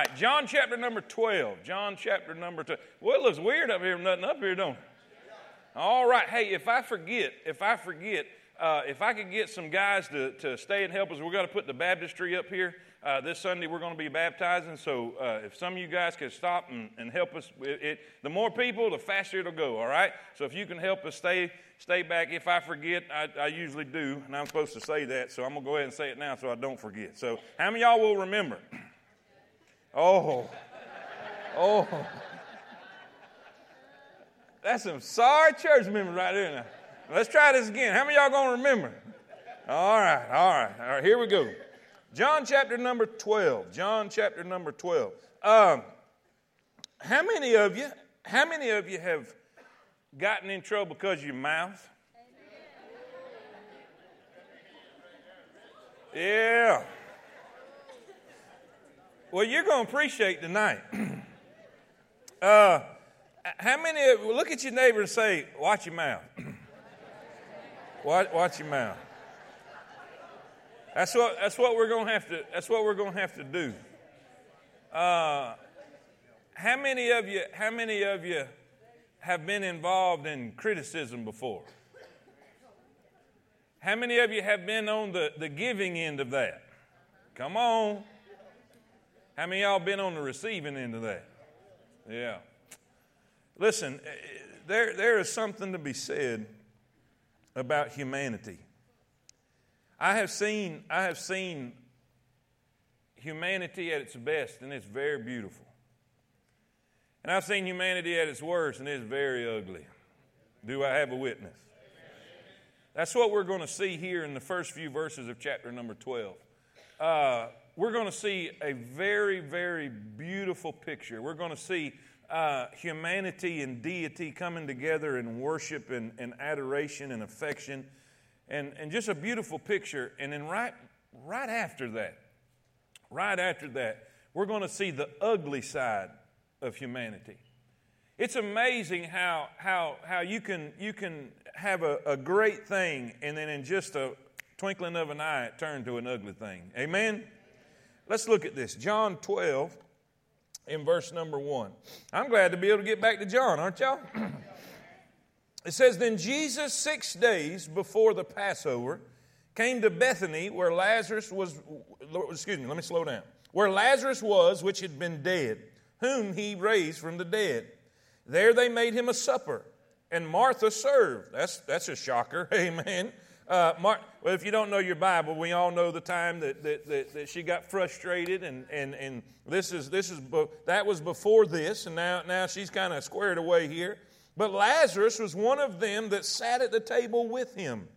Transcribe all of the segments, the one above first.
right, John chapter number 12. John chapter number 12. Well, it looks weird up here, nothing up here, don't it? All right, hey, if I forget, if I forget, uh, if I could get some guys to, to stay and help us, we're going to put the baptistry up here. Uh, this Sunday we're going to be baptizing, so uh, if some of you guys could stop and, and help us, it, it, the more people, the faster it'll go. All right. So if you can help us stay stay back. If I forget, I, I usually do, and I'm supposed to say that, so I'm gonna go ahead and say it now so I don't forget. So how many y'all will remember? Oh, oh. That's some sorry church members right there now. Let's try this again. How many y'all gonna remember? All right, all right, all right. Here we go. John chapter number 12. John chapter number 12. Um, how many of you, how many of you have gotten in trouble because of your mouth? Yeah. Well, you're going to appreciate tonight. uh, how many of look at your neighbor and say, watch your mouth. watch, watch your mouth. That's what, that's what we're going to have to, that's what we're going to have to do. Uh, how many of you, how many of you have been involved in criticism before? How many of you have been on the, the giving end of that? Come on. How many y'all been on the receiving end of that? Yeah. Listen, eh, there, there is something to be said about humanity. I have seen, I have seen humanity at its best, and it's very beautiful. And I've seen humanity at its worst, and it's very ugly. Do I have a witness? That's what we're going to see here in the first few verses of chapter number 12. Uh, we're going to see a very, very beautiful picture. We're going to see uh, humanity and deity coming together in worship and, and adoration and affection and, and just a beautiful picture. And then right, right after that, right after that, we're going to see the ugly side of humanity. It's amazing how, how, how you, can, you can have a, a great thing and then in just a twinkling of an eye it turn to an ugly thing. Amen? Let's look at this. John 12 in verse number 1. I'm glad to be able to get back to John, aren't y'all? It says, Then Jesus, six days before the Passover, came to Bethany where Lazarus was, excuse me, let me slow down. Where Lazarus was, which had been dead, whom he raised from the dead. There they made him a supper, and Martha served. That's, that's a shocker, amen. Uh, Mar- well, if you don't know your Bible, we all know the time that, that, that, that, she got frustrated, and, and, and this is, this is, that was before this, and now, now she's kind of squared away here. But Lazarus was one of them that sat at the table with him.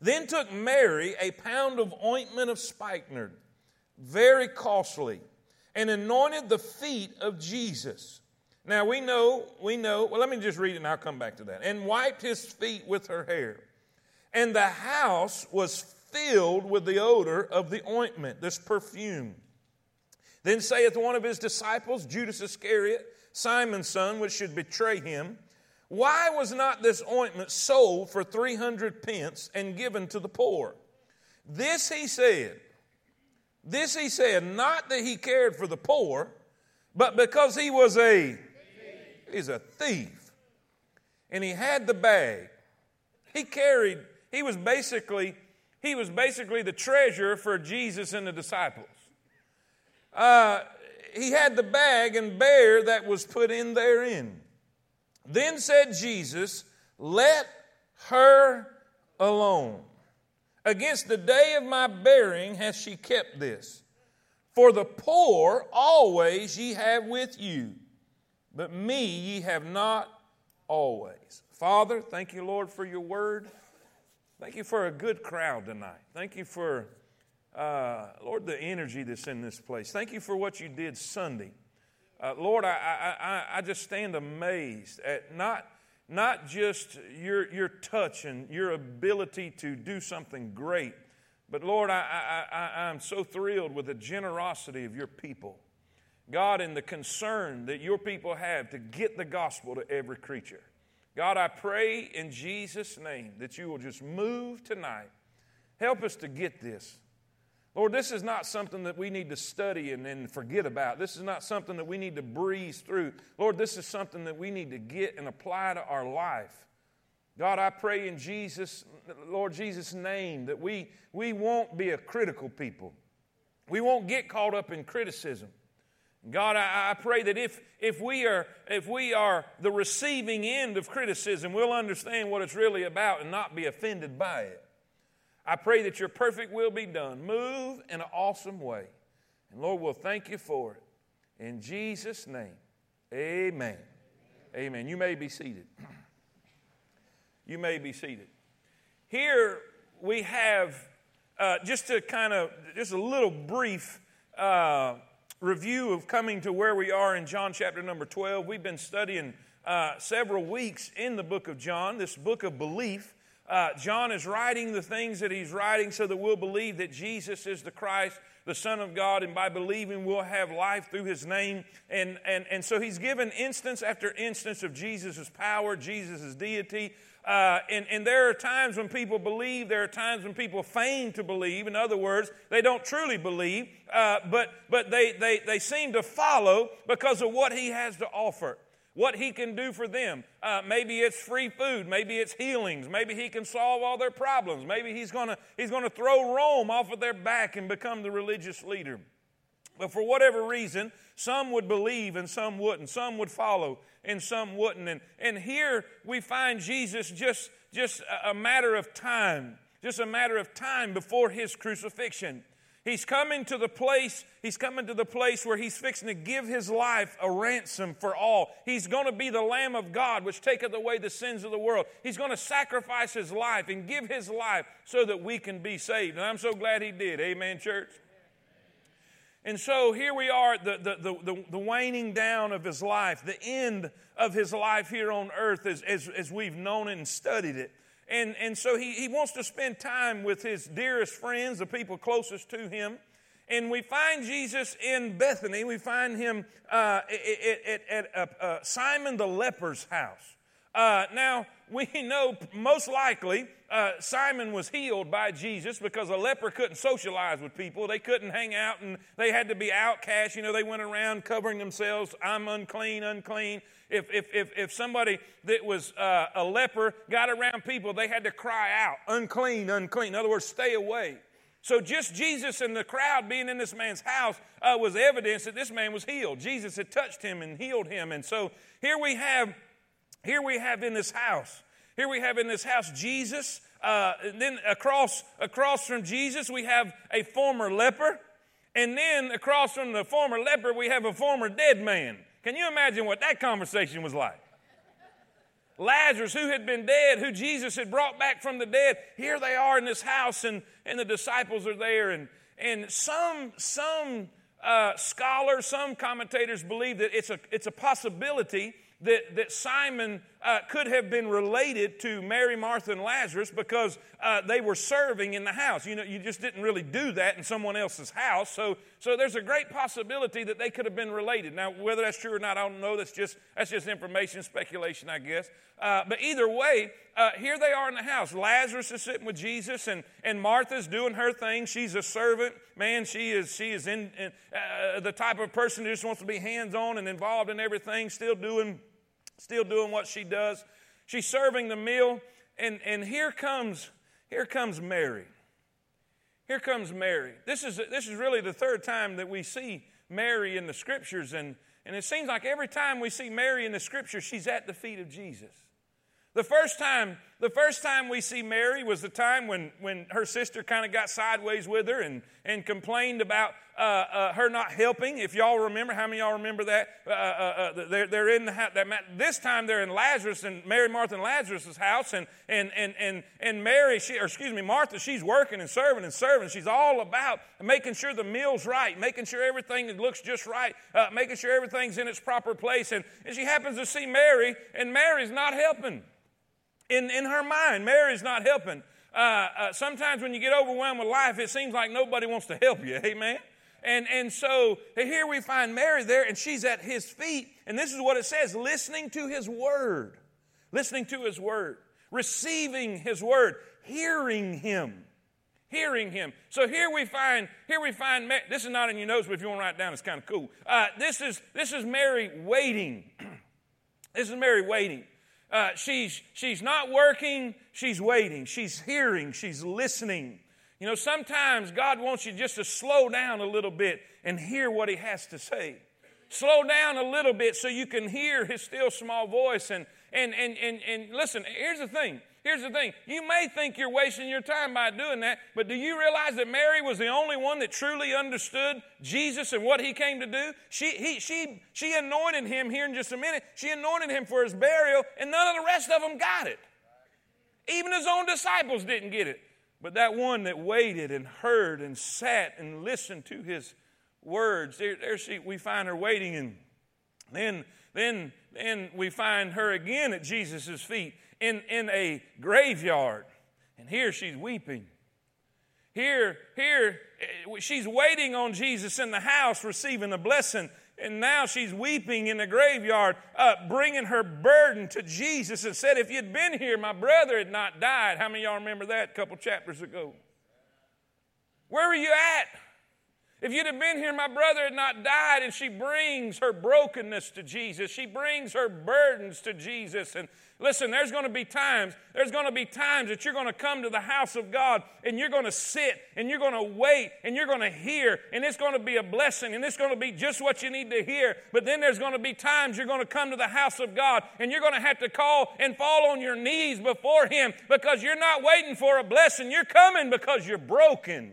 Then took Mary a pound of ointment of spikenard, very costly, and anointed the feet of Jesus. Now we know, we know, well, let me just read it and I'll come back to that. And wiped his feet with her hair. And the house was filled with the odor of the ointment, this perfume. Then saith one of his disciples, Judas Iscariot, Simon's son, which should betray him, Why was not this ointment sold for 300 pence and given to the poor? This he said. This he said, not that he cared for the poor, but because he was a he's a thief. And he had the bag. He carried, he was basically, he was basically the treasurer for Jesus and the disciples. Uh, he had the bag and bear that was put in therein. Then said Jesus, Let her alone. Against the day of my bearing hath she kept this. For the poor always ye have with you, but me ye have not always. Father, thank you, Lord, for your word. Thank you for a good crowd tonight. Thank you for uh, Lord, the energy that's in this place. Thank you for what you did Sunday. Uh, Lord, I, I, I, just stand amazed at not, not just your, your touch and your ability to do something great, but Lord, I, I, I'm so thrilled with the generosity of your people. God, and the concern that your people have to get the gospel to every creature. God, I pray in Jesus' name that you will just move tonight. Help us to get this. Lord, this is not something that we need to study and then forget about. This is not something that we need to breeze through. Lord, this is something that we need to get and apply to our life. God, I pray in Jesus, Lord Jesus' name, that we, we won't be a critical people. We won't get caught up in criticism. God, I, I, pray that if, if, we are, if we are the receiving end of criticism, we'll understand what it's really about and not be offended by it. I pray that your perfect will be done. Move in an awesome way. And Lord, we'll thank you for it. In Jesus' name, amen. Amen. You may be seated. You may be seated. Here we have, uh, just to kind of, just a little brief uh, review of coming to where we are in John chapter number 12. We've been studying uh, several weeks in the book of John, this book of belief. Uh, John is writing the things that he's writing so that we'll believe that Jesus is the Christ, the Son of God, and by believing we'll have life through his name. And, and, and so he's given instance after instance of Jesus' power, Jesus' deity. Uh, and, and there are times when people believe, there are times when people feign to believe. In other words, they don't truly believe, uh, but, but they, they, they seem to follow because of what he has to offer what he can do for them. Uh, maybe it's free food. Maybe it's healings. Maybe he can solve all their problems. Maybe he's going to he's gonna throw Rome off of their back and become the religious leader. But for whatever reason, some would believe and some wouldn't. Some would follow and some wouldn't. And, and here we find Jesus just, just a matter of time, just a matter of time before his crucifixion. He's coming to the place, he's coming to the place where he's fixing to give his life a ransom for all. He's going to be the Lamb of God, which taketh away the sins of the world. He's going to sacrifice his life and give his life so that we can be saved. And I'm so glad he did. Amen, church. And so here we are, the, the, the, the, waning down of his life, the end of his life here on earth as, as, as we've known and studied it. And, and so he, he wants to spend time with his dearest friends, the people closest to him. And we find Jesus in Bethany. We find him uh, at, at, at uh, Simon the leper's house. Uh, now, we know most likely uh, Simon was healed by Jesus because a leper couldn't socialize with people. They couldn't hang out and they had to be outcast. You know, they went around covering themselves. I'm unclean, unclean. If, if, if, if somebody that was uh, a leper got around people, they had to cry out, unclean, unclean. In other words, stay away. So just Jesus and the crowd being in this man's house uh, was evidence that this man was healed. Jesus had touched him and healed him. And so here we have, here we have in this house here we have in this house Jesus. Uh, then across, across from Jesus, we have a former leper. And then across from the former leper, we have a former dead man. Can you imagine what that conversation was like? Lazarus, who had been dead, who Jesus had brought back from the dead, here they are in this house, and, and the disciples are there. And, and some, some uh, scholars, some commentators believe that it's a, it's a possibility that, that Simon uh, could have been related to Mary, Martha, and Lazarus because uh, they were serving in the house. You know, you just didn't really do that in someone else's house. So, so there's a great possibility that they could have been related. Now, whether that's true or not, I don't know. That's just, that's just information, speculation, I guess. Uh, but either way, uh, here they are in the house. Lazarus is sitting with Jesus, and, and Martha's doing her thing. She's a servant. Man, she is, she is in, in uh, the type of person who just wants to be hands on and involved in everything, still doing still doing what she does. She's serving the meal, and, and here comes here comes Mary. Here comes Mary. This is this is really the third time that we see Mary in the scriptures, and, and it seems like every time we see Mary in the scriptures, she's at the feet of Jesus. The first time, the first time we see Mary was the time when, when her sister kind of got sideways with her and, and complained about uh, uh, her not helping. If y'all remember, how many y'all remember that? Uh, uh, uh they're, they're in the house. This time they're in Lazarus and Mary, Martha, and Lazarus' house, and and and and and Mary, she, or excuse me, Martha, she's working and serving and serving. She's all about making sure the meal's right, making sure everything looks just right, uh, making sure everything's in its proper place. And, and she happens to see Mary, and Mary's not helping in, in her mind. Mary's not helping. Uh, uh, sometimes when you get overwhelmed with life, it seems like nobody wants to help you. Amen. And, and so here we find Mary there, and she's at his feet. And this is what it says listening to his word, listening to his word, receiving his word, hearing him. hearing him. So here we find, here we find, this is not in your notes, but if you want to write it down, it's kind of cool. Uh, this is this is Mary waiting. this is Mary waiting. Uh, she's she's not working. She's waiting. She's hearing. She's listening. You know, sometimes God wants you just to slow down a little bit and hear what He has to say. Slow down a little bit so you can hear His still small voice. And and and and, and listen. Here's the thing. Here's the thing you may think you're wasting your time by doing that, but do you realize that Mary was the only one that truly understood Jesus and what he came to do? She, he, she, she anointed him here in just a minute. She anointed him for his burial, and none of the rest of them got it. Even his own disciples didn't get it. But that one that waited and heard and sat and listened to his words, there, there she, we find her waiting, and then, then, then we find her again at Jesus' feet in, in a graveyard. And here she's weeping. Here, here, eh, she's waiting on Jesus in the house, receiving a blessing. And now she's weeping in the graveyard, uh, bringing her burden to Jesus and said, If you'd been here, my brother had not died. How many y'all remember that a couple chapters ago? Where were you at? If you'd have been here, my brother had not died. And she brings her brokenness to Jesus. She brings her burdens to Jesus. And listen, there's going to be times, there's going to be times that you're going to come to the house of God and you're going to sit and you're going to wait and you're going to hear and it's going to be a blessing and it's going to be just what you need to hear. But then there's going to be times you're going to come to the house of God and you're going to have to call and fall on your knees before Him because you're not waiting for a blessing. You're coming because you're broken.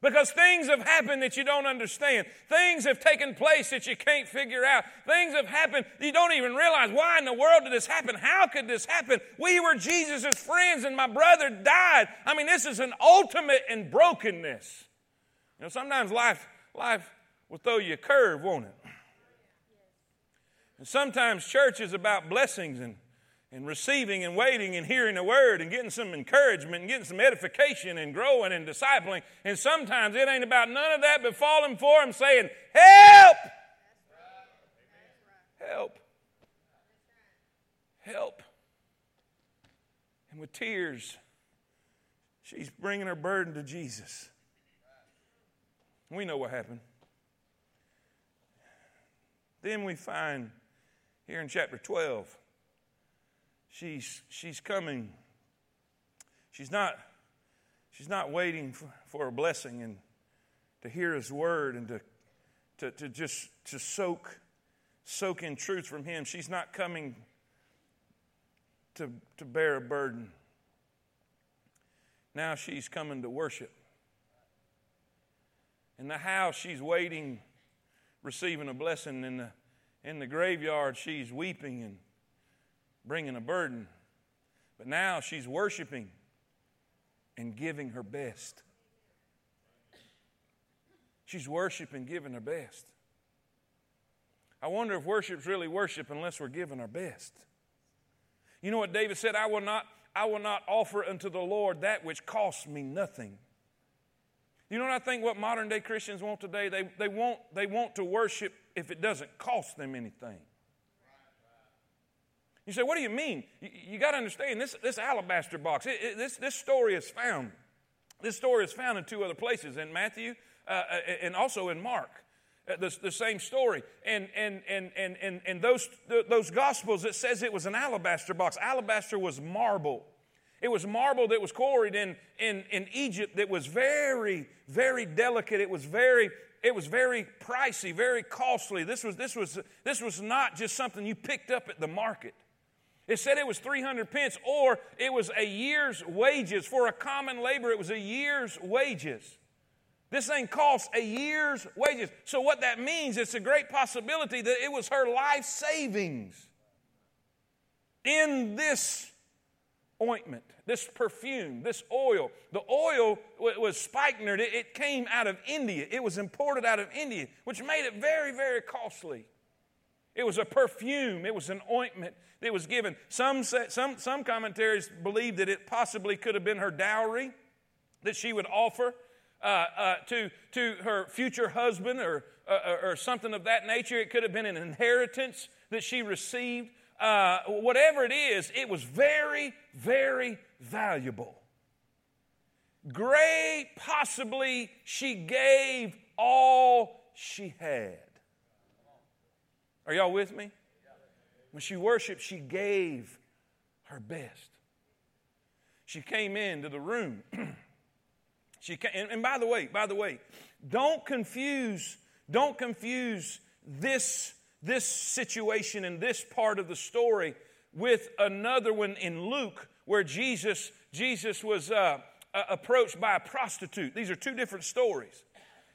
Because things have happened that you don't understand. Things have taken place that you can't figure out. Things have happened you don't even realize why in the world did this happen? How could this happen? We were Jesus' friends and my brother died. I mean, this is an ultimate in brokenness. You know, sometimes life, life will throw you a curve, won't it? And sometimes church is about blessings and and receiving and waiting and hearing the word and getting some encouragement and getting some edification and growing and discipling. And sometimes it ain't about none of that but falling for him saying, Help! Help. Help. And with tears, she's bringing her burden to Jesus. We know what happened. Then we find here in chapter 12 she's, she's coming. She's not, she's not waiting for, for a blessing and to hear his word and to, to, to just to soak, soak in truth from him. She's not coming to, to bear a burden. Now she's coming to worship. In the house, she's waiting, receiving a blessing. In the, in the graveyard, she's weeping and bringing a burden. But now she's worshiping and giving her best. She's worshiping, giving her best. I wonder if worship's really worship unless we're giving our best. You know what David said? I will not, I will not offer unto the Lord that which costs me nothing. You know what I think what modern day Christians want today? They, they, want, they want to worship if it doesn't cost them anything. You say, what do you mean? You, you got to understand this, this alabaster box. It, it, this, this story is found. This story is found in two other places in Matthew uh, uh and also in Mark. Uh, the, the, same story. And, and, and, and, and, and those, those gospels, it says it was an alabaster box. Alabaster was marble. It was marble that was quarried in, in, in Egypt that was very, very delicate. It was very, it was very pricey, very costly. This was, this, was, this was not just something you picked up at the market. It said it was 300 pence, or it was a year's wages. For a common labor, it was a year's wages. This thing costs a year's wages. So, what that means, it's a great possibility that it was her life savings in this ointment, this perfume, this oil. The oil was spikenard, it came out of India. It was imported out of India, which made it very, very costly. It was a perfume, it was an ointment that was given. Some, some, some commentaries believe that it possibly could have been her dowry that she would offer uh, uh, to, to her future husband or, uh, or something of that nature. It could have been an inheritance that she received. Uh, whatever it is, it was very, very valuable. great, possibly she gave all she had. Are y'all with me? When she worshiped, she gave her best. She came into the room. she came, and, and by the way, by the way, don't confuse, don't confuse this, this situation and this part of the story with another one in Luke where Jesus, Jesus was uh, uh, approached by a prostitute. These are two different stories.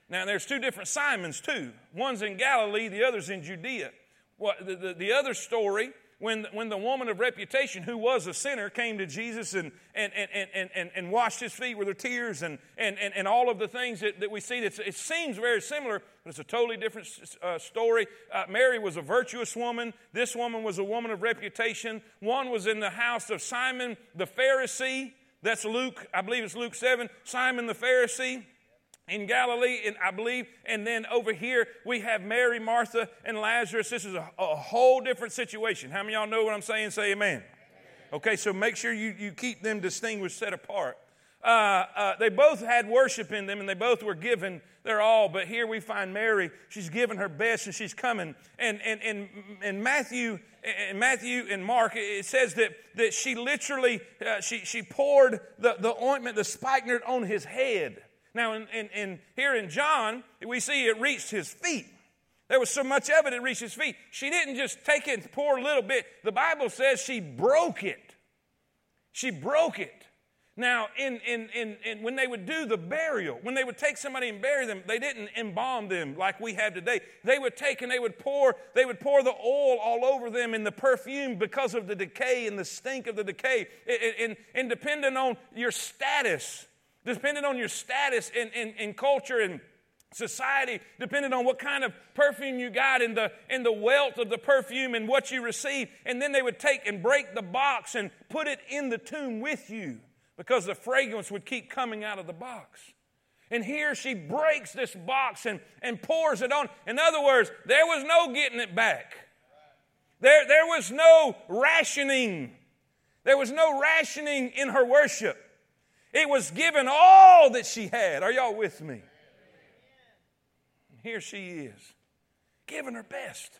Now, there's two different Simons, too. One's in Galilee, the other's in Judea. Well, the, the, the other story when, when the woman of reputation, who was a sinner, came to Jesus and, and, and, and, and, and washed his feet with her tears and, and, and, and all of the things that, that we see, that it seems very similar, but it's a totally different uh, story. Uh, Mary was a virtuous woman. This woman was a woman of reputation. One was in the house of Simon the Pharisee. That's Luke, I believe it's Luke 7. Simon the Pharisee in Galilee, and I believe, and then over here we have Mary, Martha, and Lazarus. This is a, a whole different situation. How many y'all know what I'm saying? Say amen. Okay, so make sure you, you keep them distinguished, set apart. Uh, uh, they both had worship in them and they both were given their all, but here we find Mary, she's given her best and she's coming. And, and, and, and Matthew, and Matthew and Mark, it says that, that she literally, uh, she, she poured the, the ointment, the spikenard on his head. Now, in, in, in, here in John, we see it reached his feet. There was so much of it, it reached his feet. She didn't just take it and pour a little bit. The Bible says she broke it. She broke it. Now, in, in, in, in, when they would do the burial, when they would take somebody and bury them, they didn't embalm them like we have today. They would take and they would pour, they would pour the oil all over them in the perfume because of the decay and the stink of the decay. And, and, and depending on your status, depending on your status in, in, in culture and society, depending on what kind of perfume you got and the, and the wealth of the perfume and what you receive. And then they would take and break the box and put it in the tomb with you because the fragrance would keep coming out of the box. And here she breaks this box and, and pours it on. In other words, there was no getting it back. There, there was no rationing. There was no rationing in her worship. It was given all that she had. Are y'all with me? Here she is, giving her best.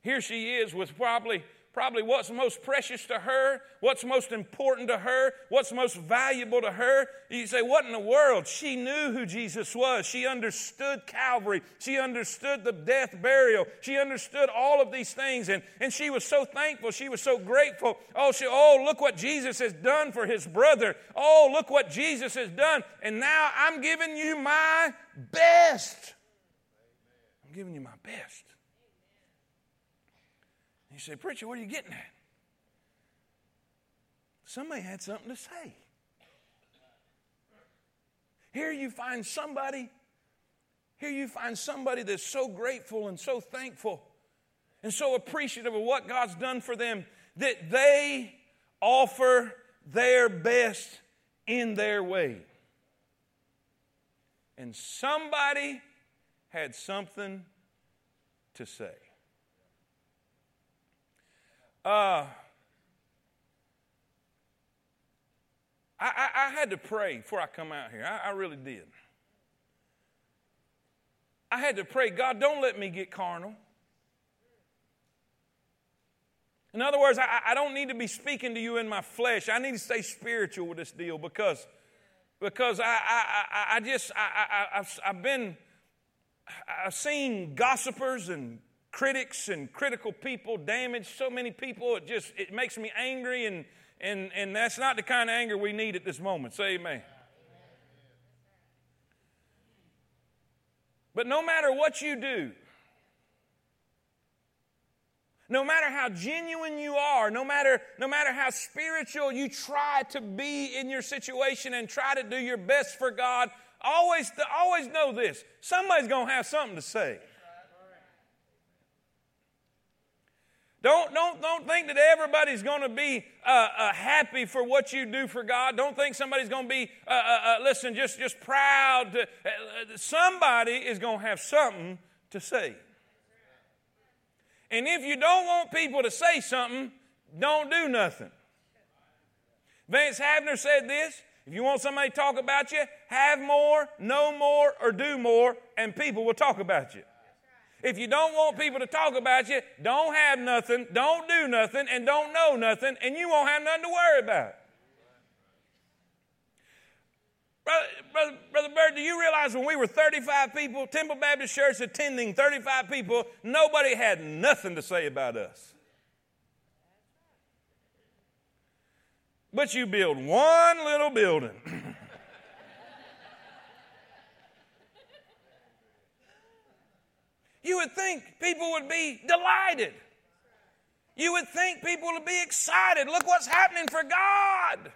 Here she is with probably probably what's most precious to her, what's most important to her, what's most valuable to her. You say, What in the world? She knew who Jesus was. She understood Calvary. She understood the death, burial. She understood all of these things. And, and she was so thankful. She was so grateful. Oh, she, oh, look what Jesus has done for his brother. Oh, look what Jesus has done. And now I'm giving you my best. I'm giving you my best. You say, Preacher, what are you getting at? Somebody had something to say. Here you find somebody, here you find somebody that's so grateful and so thankful and so appreciative of what God's done for them that they offer their best in their way. And somebody had something to say. Uh, I, I, I, had to pray before I come out here. I, I really did. I had to pray, God, don't let me get carnal. In other words, I, I, don't need to be speaking to you in my flesh. I need to stay spiritual with this deal because, because I, I, I, just, I, I, I've, I've been, I've seen gossipers and critics and critical people damage so many people. It just it makes me angry, and and and that's not the kind of anger we need at this moment. Say amen. But no matter what you do, no matter how genuine you are, no matter, no matter how spiritual you try to be in your situation and try to do your best for God, always, always know this somebody's going to have something to say. Don't, don't, don't think that everybody's going to be uh, uh, happy for what you do for God. Don't think somebody's going to be, uh, uh, uh, listen, just, just proud. To, uh, somebody is going to have something to say. And if you don't want people to say something, don't do nothing. Vance Havner said this If you want somebody to talk about you, have more, know more, or do more, and people will talk about you. If you don't want people to talk about you, don't have nothing, don't do nothing, and don't know nothing, and you won't have nothing to worry about. Brother, brother, brother Bird, do you realize when we were 35 people, Temple Baptist Church attending 35 people, nobody had nothing to say about us? But you build one little building. You would think people would be delighted. You would think people would be excited. Look what's happening for God.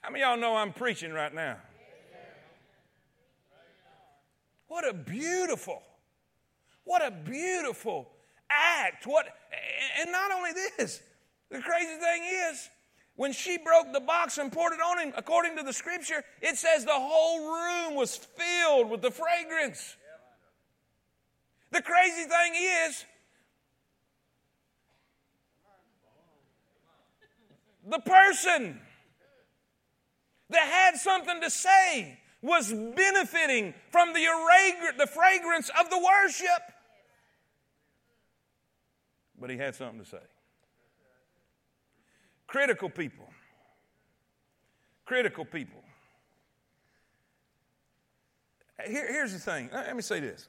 How many of y'all know I'm preaching right now? What a beautiful, what a beautiful act. What and not only this, the crazy thing is, when she broke the box and poured it on him, according to the scripture, it says the whole room was filled with the fragrance. The crazy thing is, the person that had something to say was benefiting from the, the fragrance of the worship. But he had something to say. Critical people. Critical people. Here, here's the thing. Let me say this.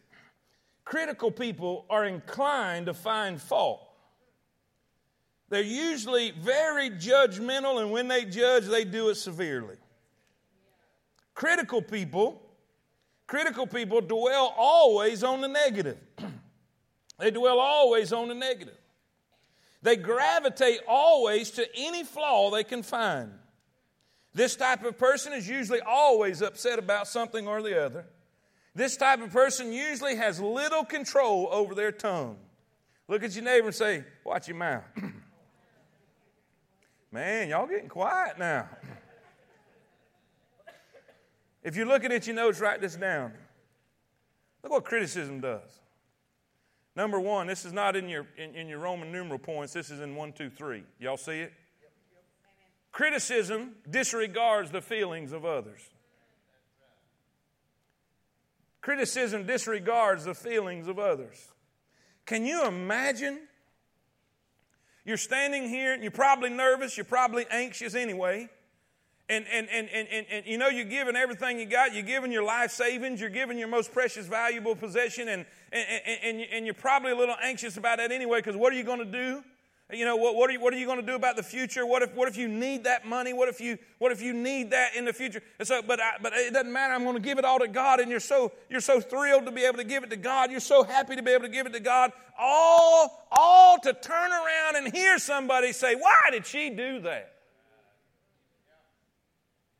Critical people are inclined to find fault. They're usually very judgmental, and when they judge, they do it severely. Critical people, critical people dwell always on the negative. they dwell always on the negative. They gravitate always to any flaw they can find. This type of person is usually always upset about something or the other. This type of person usually has little control over their tongue. Look at your neighbor and say, Watch your mouth. Man, y'all getting quiet now. if you're looking at your notes, write this down. Look what criticism does. Number one, this is not in your, in, in your Roman numeral points, this is in one, two, three. Y'all see it? Criticism disregards the feelings of others. Criticism disregards the feelings of others. Can you imagine? You're standing here and you're probably nervous, you're probably anxious anyway and, and, and, and, and, and, you know you're giving everything you got. You're giving your life savings. You're giving your most precious valuable possession. And, and, and, and you're probably a little anxious about that anyway because what are you going to do? You know what, what are you, what are you going to do about the future? What if, what if you need that money? What if you what if you need that in the future? And so but I, but it doesn't matter. I'm going to give it all to god. And you're so you're so thrilled to be able to give it to god. You're so happy to be able to give it to god. All all to turn around and hear somebody say why did she do that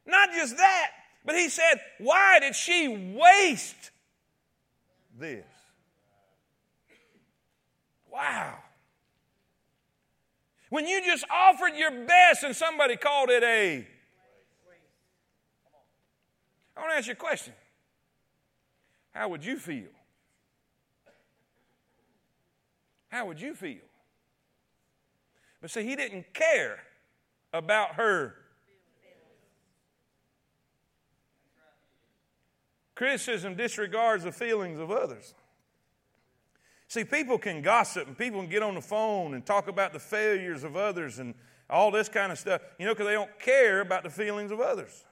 not just that, but he said, Why did she waste this? Wow. When you just offered your best and somebody called it a. I want to ask you a question. How would you feel? How would you feel? But see, he didn't care about her Criticism disregards the feelings of others. See, people can gossip and people can get on the phone and talk about the failures of others and all this kind of stuff, you know, because they don't care about the feelings of others.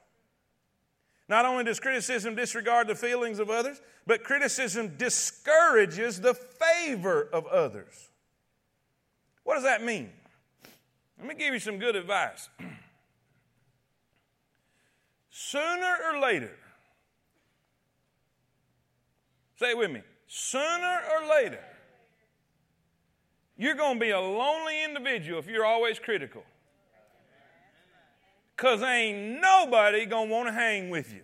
Not only does criticism disregard the feelings of others, but criticism discourages the favor of others. What does that mean? Let me give you some good advice. Sooner or later, Say it with me. Sooner or later, you're going to be a lonely individual if you're always critical. Because ain't nobody going to want to hang with you.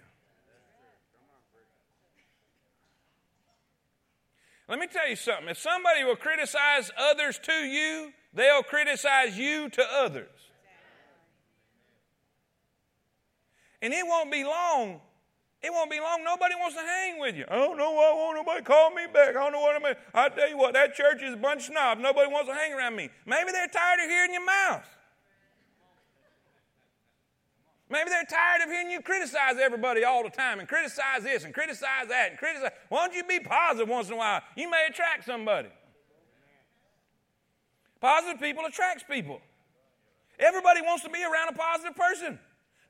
Let me tell you something. If somebody will criticize others to you, they'll criticize you to others. And it won't be long it won't be long. Nobody wants to hang with you. I don't know why won't nobody call me back. I don't know what I mean. I tell you what, that church is a bunch of snobs. Nobody wants to hang around me. Maybe they're tired of hearing your mouth. Maybe they're tired of hearing you criticize everybody all the time and criticize this and criticize that and criticize. Why don't you be positive once in a while? You may attract somebody. Positive people attracts people. Everybody wants to be around a positive person.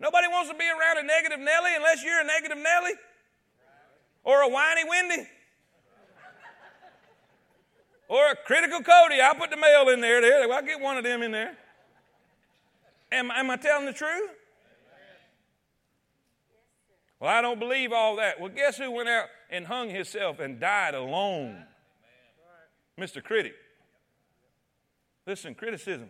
Nobody wants to be around a negative Nelly unless you're a negative Nelly or a whiny Wendy or a critical Cody. I'll put the male in there. there. I'll get one of them in there. Am, am I telling the truth? Well, I don't believe all that. Well, guess who went out and hung himself and died alone? Mr. Critic. Listen, criticism.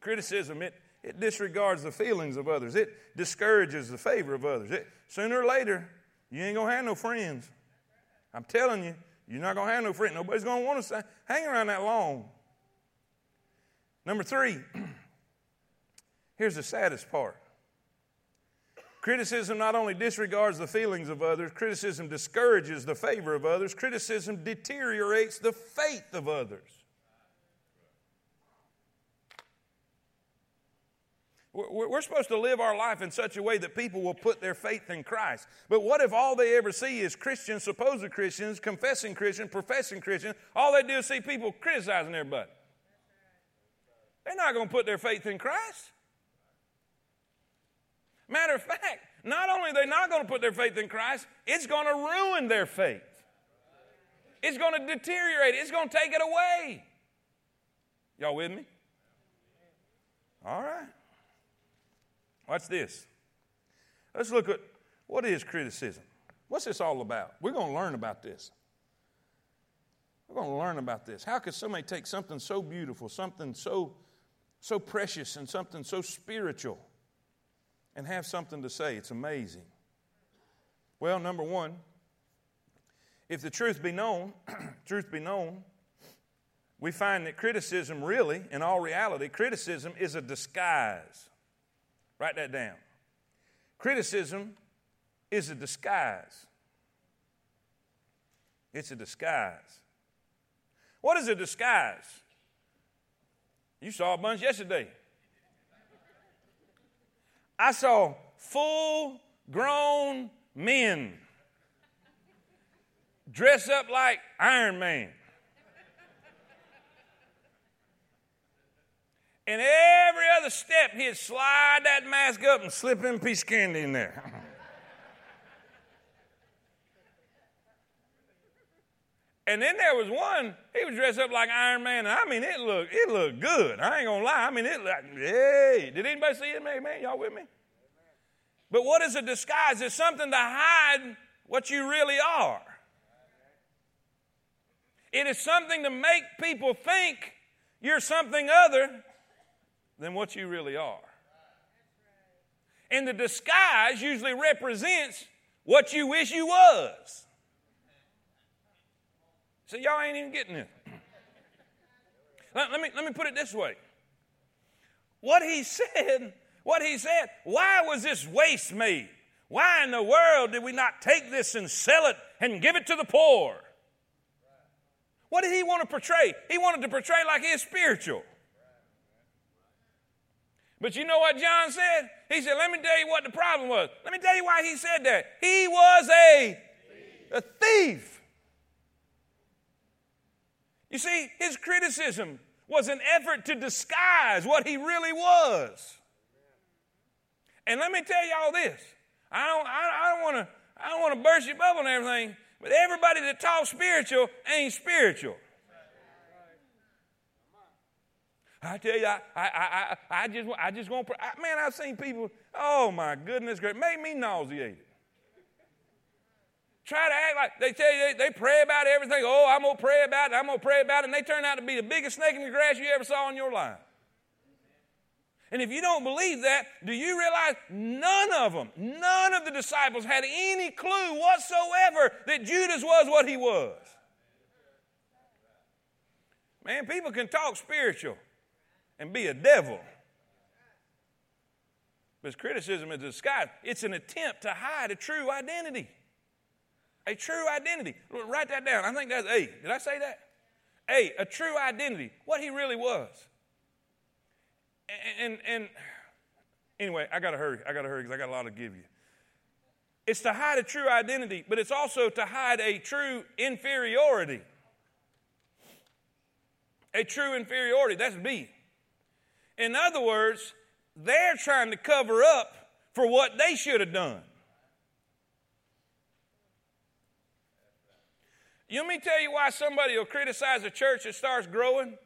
Criticism, it, it disregards the feelings of others. It discourages the favor of others. It, sooner or later, you ain't going to have no friends. I'm telling you, you're not going to have no friends. Nobody's going to want to hang around that long. Number three, here's the saddest part. Criticism not only disregards the feelings of others, criticism discourages the favor of others, criticism deteriorates the faith of others. We're supposed to live our life in such a way that people will put their faith in Christ. But what if all they ever see is Christians, supposed Christians, confessing Christians, professing Christians? All they do is see people criticizing everybody. They're not going to put their faith in Christ. Matter of fact, not only are they not going to put their faith in Christ, it's going to ruin their faith. It's going to deteriorate. It's going to take it away. Y'all with me? All right. Watch this. Let's look at what is criticism. What's this all about? We're going to learn about this. We're going to learn about this. How could somebody take something so beautiful, something so so precious and something so spiritual and have something to say? It's amazing. Well, number 1, if the truth be known, truth be known, we find that criticism really, in all reality, criticism is a disguise. Write that down. Criticism is a disguise. It's a disguise. What is a disguise? You saw a bunch yesterday. I saw full grown men dress up like Iron Man. And every other step, he'd slide that mask up and slip in a piece of candy in there. and then there was one, he was dressed up like Iron Man, and I mean, it looked, it looked good. I ain't gonna lie. I mean, it like, hey, did anybody see it? Man, y'all with me? But what is a disguise? It's something to hide what you really are. It is something to make people think you're something other than what you really are. And the disguise usually represents what you wish you was. So y'all ain't even getting it. Let, let, me, let me put it this way. What he said, what he said, why was this waste made? Why in the world did we not take this and sell it and give it to the poor? What did he want to portray? He wanted to portray like he's spiritual. But you know what John said? He said, Let me tell you what the problem was. Let me tell you why he said that. He was a, a thief. You see, his criticism was an effort to disguise what he really was. And let me tell y'all this. I don't, I don't want to I don't want to burst your bubble and everything, but everybody that talks spiritual ain't spiritual. I tell you, I, I, I, I just, I just want, I, man, I've seen people, oh my goodness, great, made me nauseated. Try to act like they tell you they, they pray about everything. Oh, I'm gonna pray about it. I'm gonna pray about it, and they turn out to be the biggest snake in the grass you ever saw in your life. And if you don't believe that, do you realize none of them, none of the disciples had any clue whatsoever that Judas was what he was? Man, people can talk spiritual and be a devil. But criticism is a disguise. It's an attempt to hide a true identity. A true identity. Write that down. I think that's A. Did I say that? A, a true identity. What he really was. And, and, and Anyway, I got to hurry. I got to hurry because I got a lot to give you. It's to hide a true identity, but it's also to hide a true inferiority. A true inferiority. That's B. In other words, they're trying to cover up for what they should have done. You let me tell you why somebody will criticize a church that starts growing?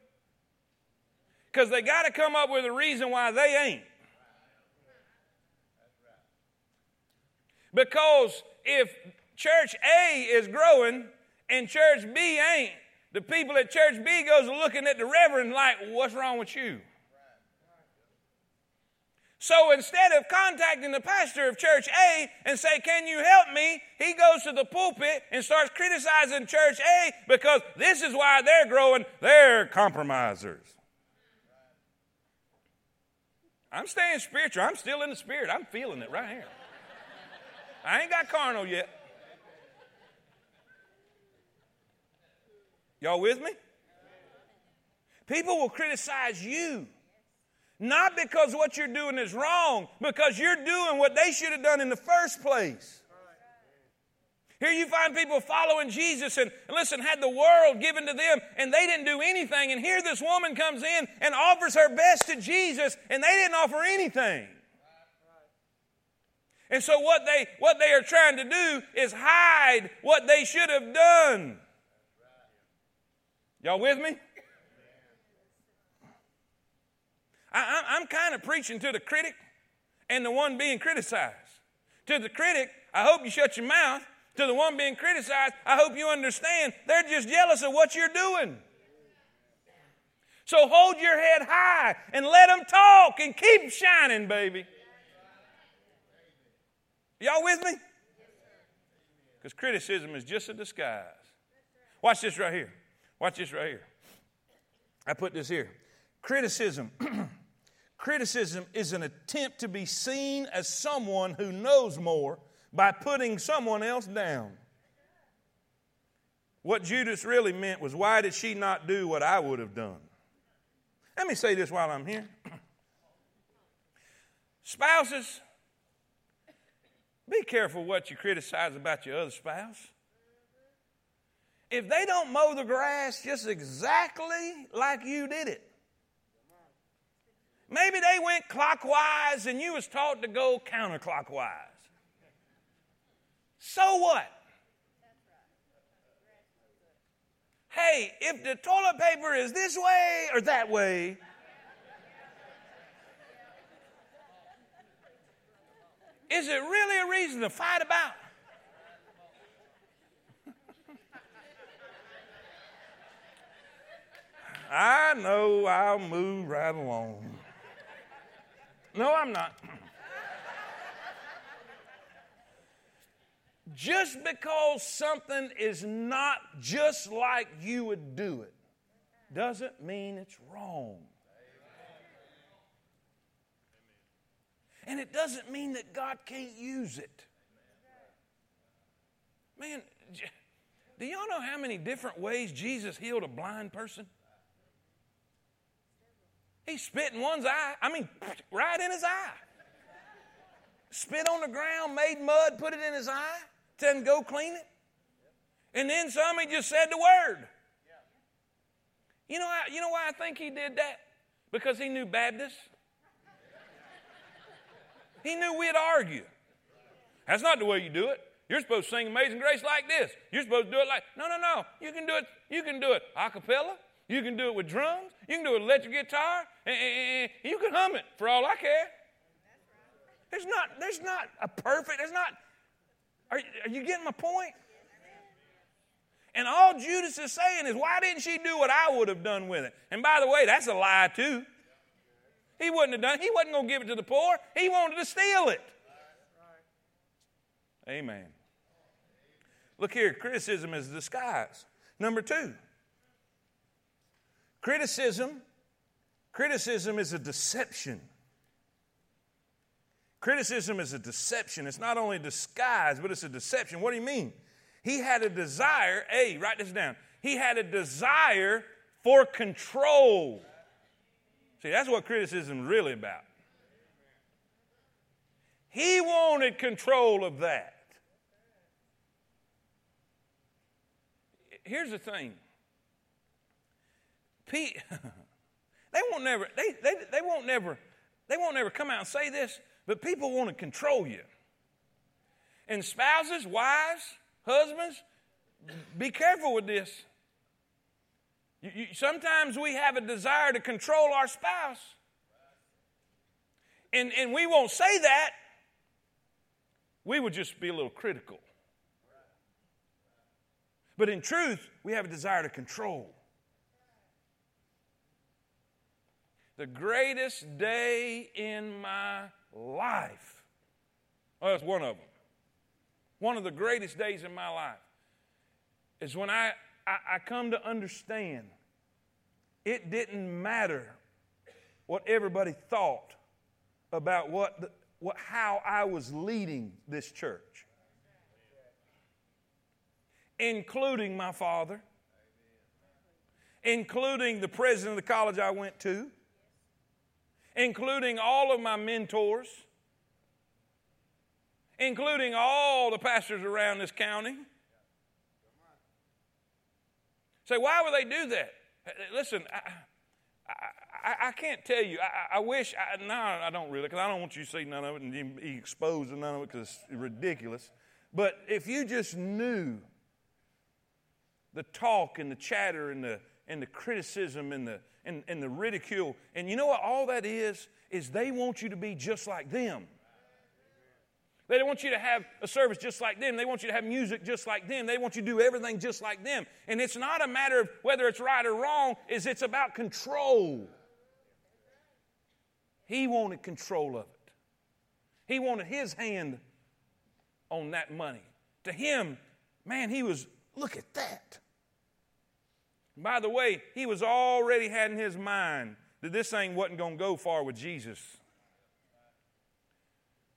Because they got to come up with a reason why they ain't. Because if church A is growing and church B ain't, the people at church B goes looking at the reverend like, what's wrong with you? So instead of contacting the pastor of church A and say, Can you help me? He goes to the pulpit and starts criticizing church A because this is why they're growing. They're compromisers. I'm staying spiritual. I'm still in the spirit. I'm feeling it right here. I ain't got carnal yet. Y'all with me? People will criticize you. Not because what you're doing is wrong, because you're doing what they should have done in the first place. Here you find people following Jesus and listen, had the world given to them and they didn't do anything. And here this woman comes in and offers her best to Jesus and they didn't offer anything. And so what they what they are trying to do is hide what they should have done. Y'all with me? I, I'm kind of preaching to the critic and the one being criticized. To the critic, I hope you shut your mouth. To the one being criticized, I hope you understand they're just jealous of what you're doing. So hold your head high and let them talk and keep shining, baby. Y'all with me? Because criticism is just a disguise. Watch this right here. Watch this right here. I put this here. Criticism. criticism is an attempt to be seen as someone who knows more by putting someone else down. What Judas really meant was, why did she not do what I would have done? Let me say this while I'm here. Spouses, be careful what you criticize about your other spouse. If they don't mow the grass just exactly like you did it, maybe they went clockwise and you was taught to go counterclockwise. So what? Hey, if the toilet paper is this way or that way, Is it really a reason to fight about? I know I'll move right along. No, I'm not. just because something is not just like you would do it doesn't mean it's wrong. And it doesn't mean that God can't use it. Man, do y'all know how many different ways Jesus healed a blind person? He spit in one's eye. I mean, right in his eye. Spit on the ground, made mud, put it in his eye, him go clean it. And then some, he just said the word. You know, you know why I think he did that? Because he knew Baptists. He knew we'd argue. That's not the way you do it. You're supposed to sing Amazing Grace like this. You're supposed to do it like, no, no, no. You can do it, you can do it a cappella. You can do it with drums. You can do it with electric guitar. And, you can hum it for all I care. There's not, there's not a perfect, there's not, are, are you getting my point? And all Judas is saying is, why didn't she do what I would have done with it? And by the way, that's a lie too. He wouldn't have done it. He wasn't going to give it to the poor. He wanted to steal it. Amen. Look here, criticism is a disguise. Number two, criticism, criticism is a deception. Criticism is a deception. It's not only disguise, but it's a deception. What do you mean? He had a desire, A, write this down. He had a desire for control. See, that's what criticism is really about. He wanted control of that. Here's the thing. Pete, they won't never, they, they, they won't never, they won't never come out and say this, but people want to control you. And spouses, wives, husbands, be careful with this. You, you, sometimes we have a desire to control our spouse. And, and we won't say that. We would just be a little critical. But in truth, we have a desire to control. The greatest day in my life. Well, that's one of them. One of the greatest days in my life is when I, I, I come to understand it didn't matter what everybody thought about what, the, what how I was leading this church, including my father, including the president of the college I went to, including all of my mentors, including all the pastors around this county. Say, why would they do that? Listen, I, I, I can't tell you. I, I wish, I, no, I don't really, because I don't want you to see none of it and be exposed to none of it because it's ridiculous. But if you just knew the talk and the chatter and the, and the criticism and the, and, and the ridicule, and you know what all that is? Is they want you to be just like them. They don't want you to have a service just like them. They want you to have music just like them. They want you to do everything just like them. And it's not a matter of whether it's right or wrong, is it's about control. He wanted control of it. He wanted his hand on that money. To him, man, he was, look at that. By the way, he was already had in his mind that this thing wasn't going to go far with Jesus.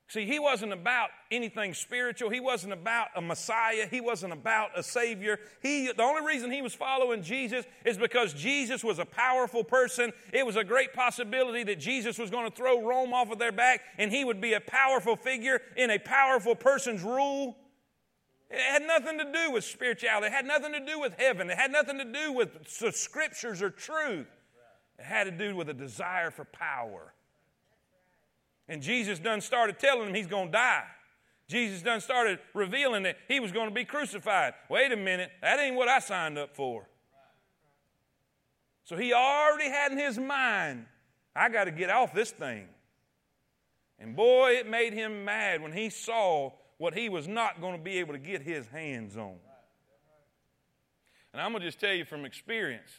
See, he wasn't about anything spiritual. He wasn't about a Messiah. He wasn't about a Savior. He, the only reason he was following Jesus is because Jesus was a powerful person. It was a great possibility that Jesus was going to throw Rome off of their back and he would be a powerful figure in a powerful person's rule. It had nothing to do with spirituality. It had nothing to do with heaven. It had nothing to do with the scriptures or truth. It had to do with a desire for power. And Jesus done started telling him he's going to die. Jesus done started revealing that he was going to be crucified. Wait a minute, that ain't what I signed up for. So he already had in his mind, I got to get off this thing. And boy, it made him mad when he saw what he was not going to be able to get his hands on. And I'm going to just tell you from experience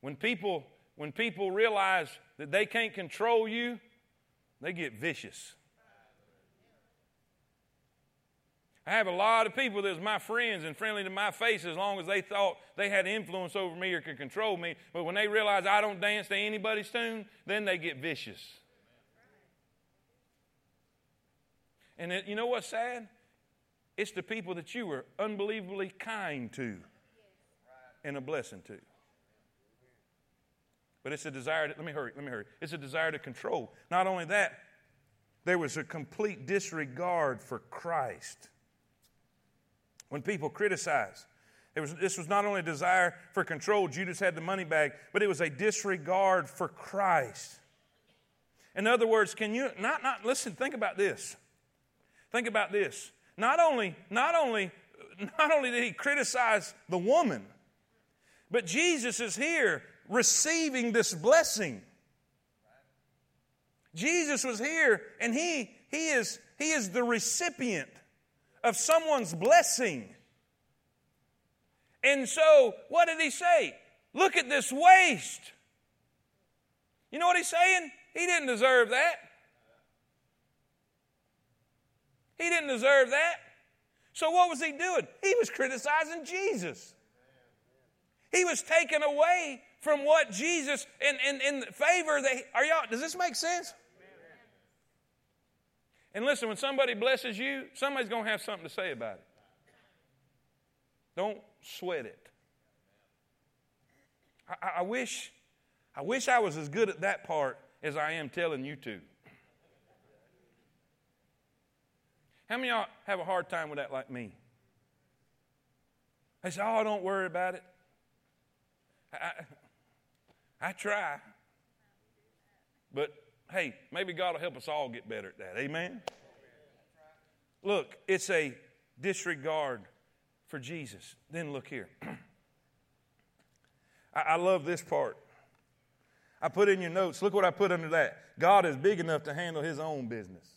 when people, when people realize that they can't control you, they get vicious. I have a lot of people that's my friends and friendly to my face as long as they thought they had influence over me or could control me. But when they realize I don't dance to anybody's tune, then they get vicious. And it, you know what's sad? It's the people that you were unbelievably kind to and a blessing to. But it's a desire to, let me hurry, let me hurry. It's a desire to control. Not only that, there was a complete disregard for Christ. When people criticize, was, this was not only a desire for control, Judas had the money bag, but it was a disregard for Christ. In other words, can you not, not listen, think about this. Think about this. Not only, not only, not only did he criticize the woman, but Jesus is here receiving this blessing. Jesus was here and he, he, is, he is the recipient of someone's blessing. And so, what did he say? Look at this waste. You know what he's saying? He didn't deserve that. He didn't deserve that. So, what was he doing? He was criticizing Jesus. He was taken away from what Jesus in, in, in favor that are y'all does this make sense? And listen, when somebody blesses you, somebody's gonna have something to say about it. Don't sweat it. I, I wish I wish I was as good at that part as I am telling you to. How many of y'all have a hard time with that like me? They say, oh, don't worry about it. I, I try. But hey, maybe God will help us all get better at that. Amen? Look, it's a disregard for Jesus. Then look here. I, I love this part. I put in your notes, look what I put under that. God is big enough to handle his own business.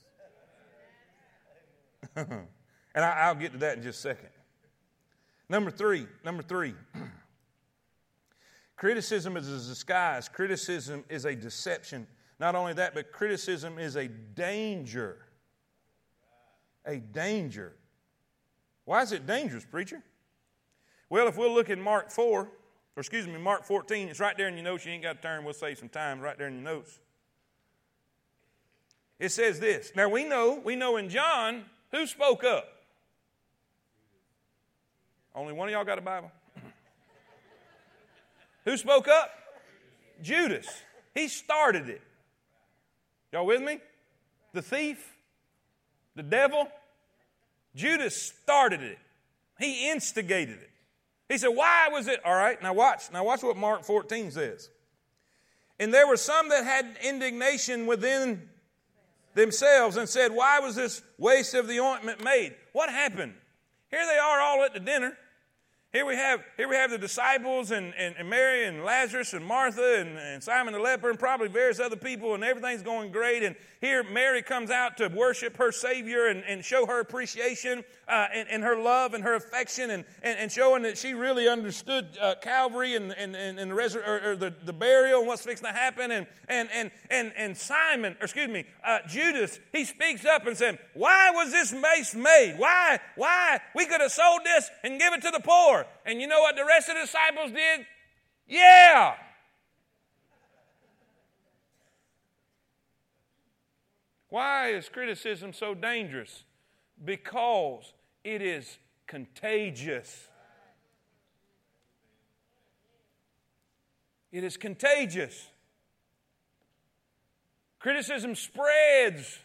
and I, will get to that in just a second. Number three, number three. criticism is a disguise, criticism is a deception. Not only that, but criticism is a danger. A danger. Why is it dangerous, preacher? Well, if we'll look in Mark 4, or excuse me, Mark 14, it's right there in your notes. You ain't got to turn. We'll save some time right there in your notes. It says this. Now we know, we know in John, who spoke up? Only one of y'all got a Bible? Who spoke up? Judas. He started it. Y'all with me? The thief, the devil. Judas started it. He instigated it. He said, Why was it? All right, now watch. Now watch what Mark 14 says. And there were some that had indignation within themselves and said, Why was this waste of the ointment made? What happened? Here they are all at the dinner. Here we have, here we have the disciples and, and, and Mary and Lazarus and Martha and, and, Simon the leper and probably various other people, and everything's going great. And here Mary comes out to worship her Savior and, and show her appreciation uh, and, and, her love and her affection and, and, showing that she really understood uh, Calvary and, and, and, the, resur- or, or the, the burial and what's fixing to happen. And, and, and, and, and Simon, or excuse me, uh, Judas, he speaks up and said, Why was this mace made? Why? Why? We could have sold this and give it to the poor. And you know what the rest of the disciples did? Yeah. Why is criticism so dangerous? Because it is contagious. It is contagious. Criticism spreads.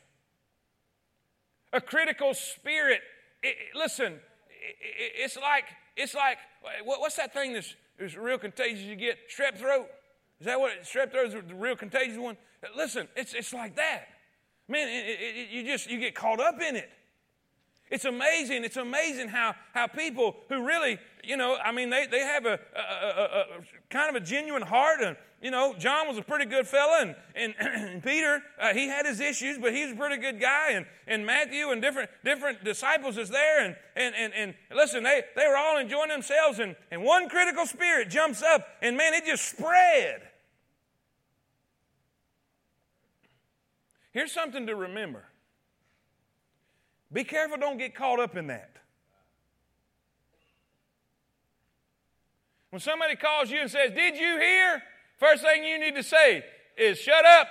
A critical spirit. It, listen, it, it's like it's like, what's that thing that's, that's real contagious you get? Strep throat? Is that what strep throat is the real contagious one? Listen, it's, it's like that. Man, it, it, you just you get caught up in it. It's amazing. It's amazing how, how people who really, you know, I mean, they, they have a, a, a, a kind of a genuine heart. And, you know, John was a pretty good fella, and, and, and Peter, uh, he had his issues, but he's a pretty good guy. And, and Matthew and different, different disciples is there. And, and, and, and listen, they, they were all enjoying themselves, and, and one critical spirit jumps up, and man, it just spread. Here's something to remember be careful, don't get caught up in that. When somebody calls you and says, Did you hear? First thing you need to say is, Shut up.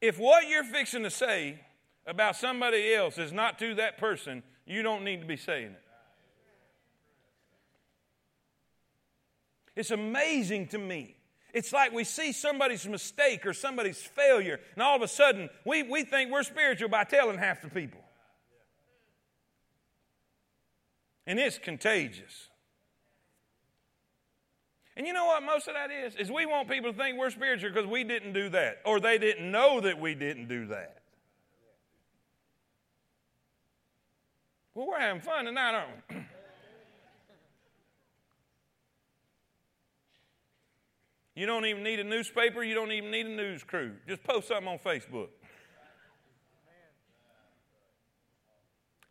if what you're fixing to say about somebody else is not to that person, you don't need to be saying it. It's amazing to me it's like we see somebody's mistake or somebody's failure, and all of a sudden we, we think we're spiritual by telling half the people. And it's contagious. And you know what most of that is? Is we want people to think we're spiritual because we didn't do that, or they didn't know that we didn't do that. Well, we're having fun tonight, aren't we? You don't even need a newspaper. You don't even need a news crew. Just post something on Facebook.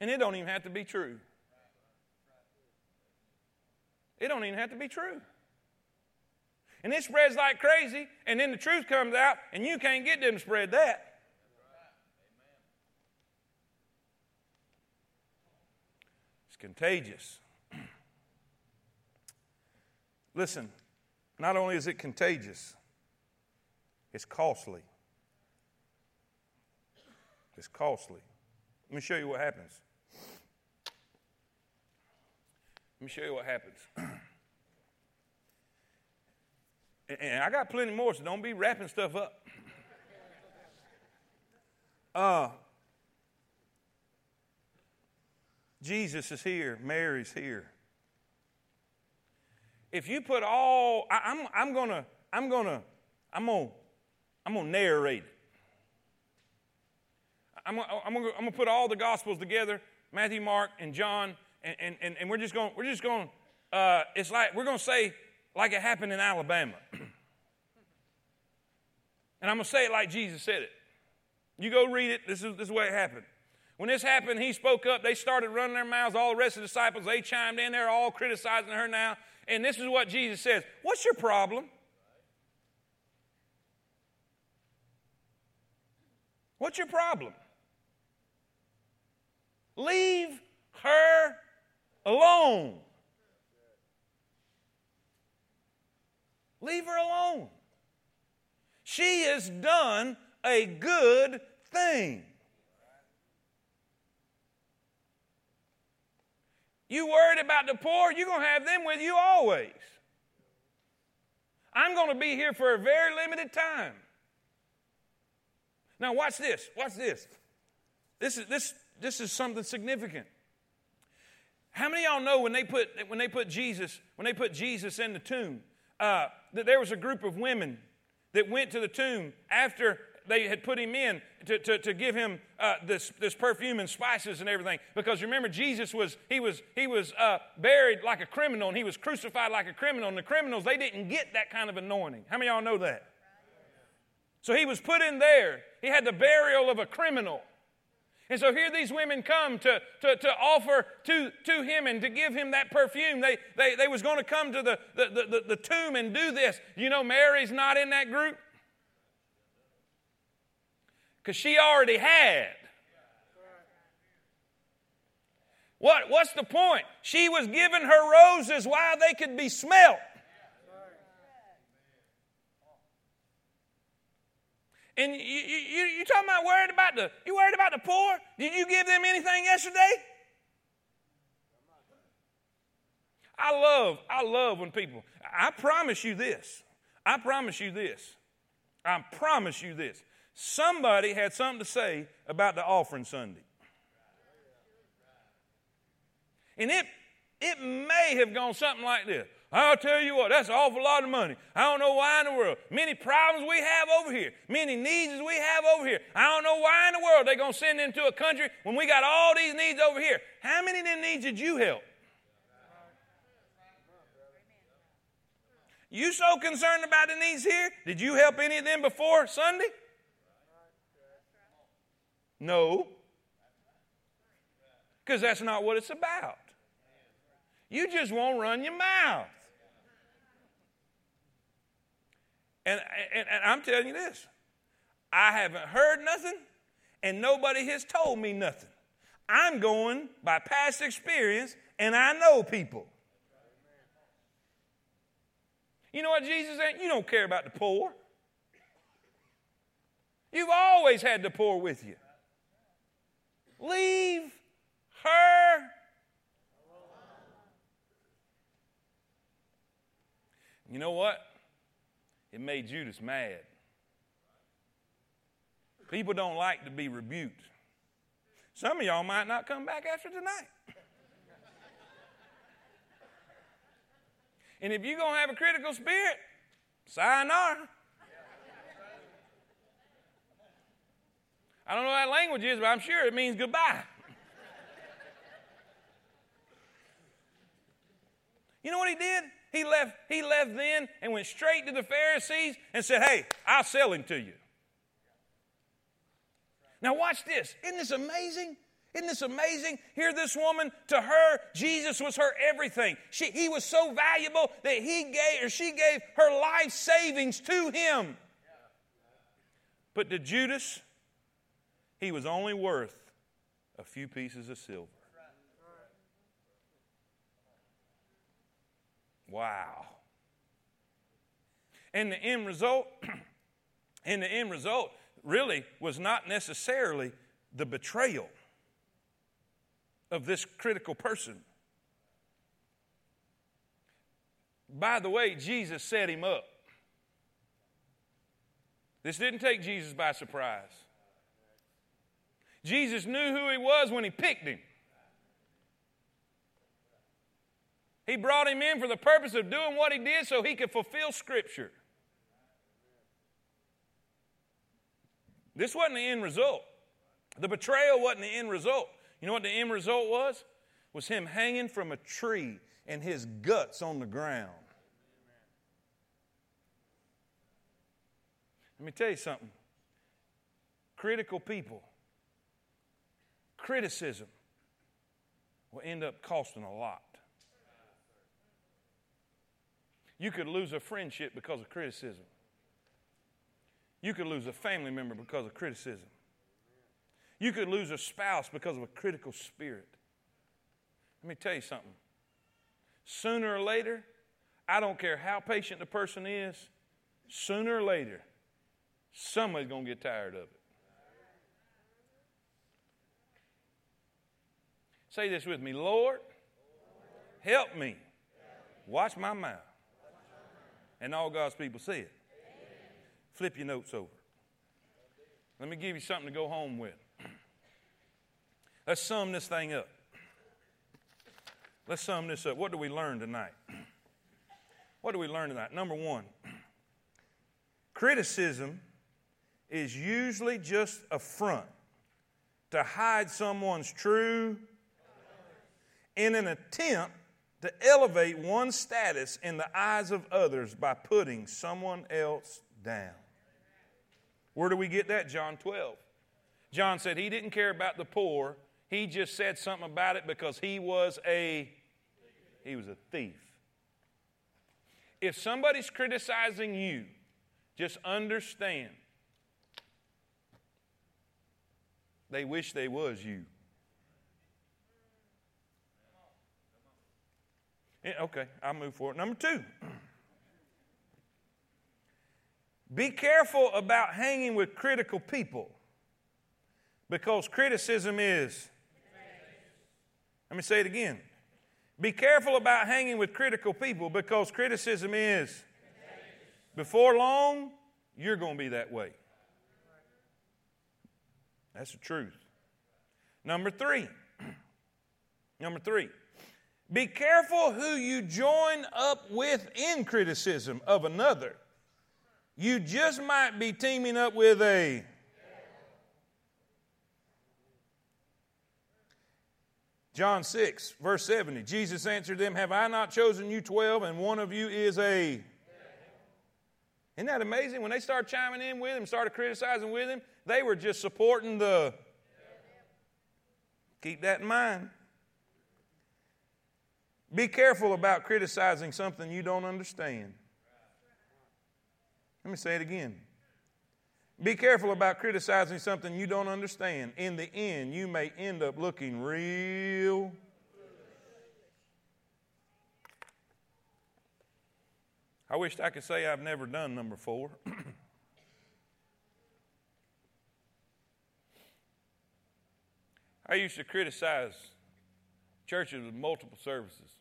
And it don't even have to be true. It don't even have to be true. And it spreads like crazy, and then the truth comes out, and you can't get them to spread that. It's contagious. Listen, not only is it contagious, it's costly. It's costly. Let me show you what happens. Let me show you what happens. And I got plenty more, so don't be wrapping stuff up. Uh, Jesus is here, Mary's here. If you put all, I, am I'm, I'm gonna, I'm gonna, I'm gonna, I'm gonna narrate it. I'm I'm gonna, I'm gonna put all the gospels together, Matthew, Mark, and John, and, and, and we're just going, we're just going, uh, it's like, we're gonna say like it happened in Alabama. and I'm gonna say it like Jesus said it. You go read it, this is, this is way it happened. When this happened, he spoke up. They started running their mouths. All the rest of the disciples, they chimed in. They're all criticizing her now. And this is what Jesus says What's your problem? What's your problem? Leave her alone. Leave her alone. She has done a good thing. You worried about the poor, you're going to have them with you always. I'm going to be here for a very limited time. Now, watch this. Watch this. This is, this, this is something significant. How many of y'all know when they put, when they put Jesus, when they put Jesus in the tomb, uh, that there was a group of women that went to the tomb after they had put him in to, to, to give him uh, this, this perfume and spices and everything. Because remember, Jesus was, he was, he was uh, buried like a criminal and he was crucified like a criminal. And the criminals, they didn't get that kind of anointing. How many of y'all know that? So he was put in there. He had the burial of a criminal. And so here these women come to, to, to offer to, to him and to give him that perfume. They, they, they was going to come to the, the, the, the tomb and do this. You know, Mary's not in that group because she already had. What, what's the point? She was giving her roses while they could be smelt. And you, you, you talking about worried about the you worried about the poor? Did you give them anything yesterday? I love, I love when people, I promise you this. I promise you this. I promise you this. Somebody had something to say about the offering Sunday. And it, it may have gone something like this. I'll tell you what, that's an awful lot of money. I don't know why in the world. Many problems we have over here, many needs we have over here. I don't know why in the world they're going to send them to a country when we got all these needs over here. How many of them needs did you help? You so concerned about the needs here? Did you help any of them before Sunday? No. Because that's not what it's about. You just won't run your mouth. And, and, and, I'm telling you this I haven't heard nothing, and nobody has told me nothing. I'm going by past experience, and I know people. You know what Jesus said? You don't care about the poor. You've always had the poor with you. Leave her You know what? It made Judas mad. People don't like to be rebuked. Some of y'all might not come back after tonight. and if you're going to have a critical spirit, sayonara. I don't know what that language is, but I'm sure it means goodbye. you know what he did? He left, he left then and went straight to the Pharisees and said, Hey, I'll sell him to you. Now, watch this. Isn't this amazing? Isn't this amazing? Here, this woman, to her, Jesus was her everything. She, he was so valuable that he gave, or she gave her life savings to him. But to Judas, he was only worth a few pieces of silver. Wow. And the end result, and the end result really was not necessarily the betrayal of this critical person. By the way, Jesus set him up. This didn't take Jesus by surprise. Jesus knew who he was when he picked him. He brought him in for the purpose of doing what he did so he could fulfill Scripture. This wasn't the end result. The betrayal wasn't the end result. You know what the end result was? Was him hanging from a tree and his guts on the ground. Let me tell you something. Critical people, criticism will end up costing a lot. You could lose a friendship because of criticism. You could lose a family member because of criticism. You could lose a spouse because of a critical spirit. Let me tell you something. Sooner or later, I don't care how patient the person is, sooner or later, somebody's going to get tired of it. Say this with me Lord, help me. Watch my mouth. And all God's people say it. Flip your notes over. Let me give you something to go home with. Let's sum this thing up. Let's sum this up. What do we learn tonight? What do we learn tonight? Number one, criticism is usually just a front to hide someone's true in an attempt to elevate one's status in the eyes of others by putting someone else down. Where do we get that? John 12. John said he didn't care about the poor. He just said something about it because he was a he was a thief. If somebody's criticizing you, just understand they wish they was you. Okay, I'll move forward. Number two. Be careful about hanging with critical people because criticism is. Let me say it again. Be careful about hanging with critical people because criticism is. Before long, you're going to be that way. That's the truth. Number three. Number three. Be careful who you join up with in criticism of another. You just might be teaming up with a. John 6, verse 70. Jesus answered them, Have I not chosen you 12, and one of you is a. Isn't that amazing? When they started chiming in with him, started criticizing with him, they were just supporting the. Keep that in mind. Be careful about criticizing something you don't understand. Let me say it again. Be careful about criticizing something you don't understand. In the end, you may end up looking real. I wished I could say I've never done number four. I used to criticize churches with multiple services.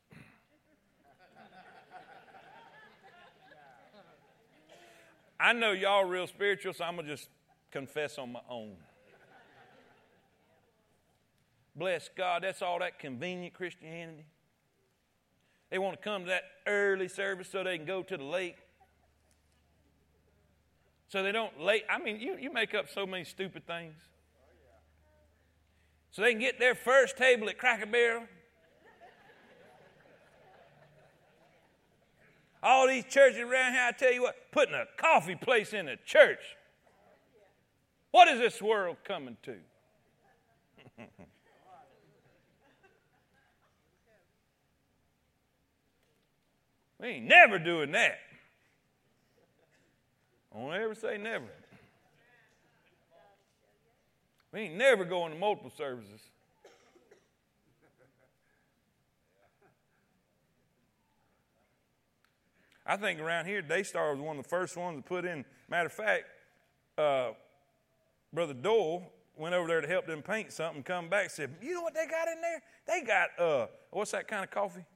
I know y'all real spiritual, so I'm going to just confess on my own. Bless God, that's all that convenient Christianity. They want to come to that early service so they can go to the late. So they don't late. I mean, you, you make up so many stupid things. So they can get their first table at Cracker Barrel All these churches around here, I tell you what, putting a coffee place in a church. What is this world coming to? we ain't never doing that. I won't ever say never. We ain't never going to multiple services. I think around here, Daystar was one of the first ones to put in. Matter of fact, uh, Brother Dole went over there to help them paint something, come back, said, You know what they got in there? They got, uh, what's that kind of coffee?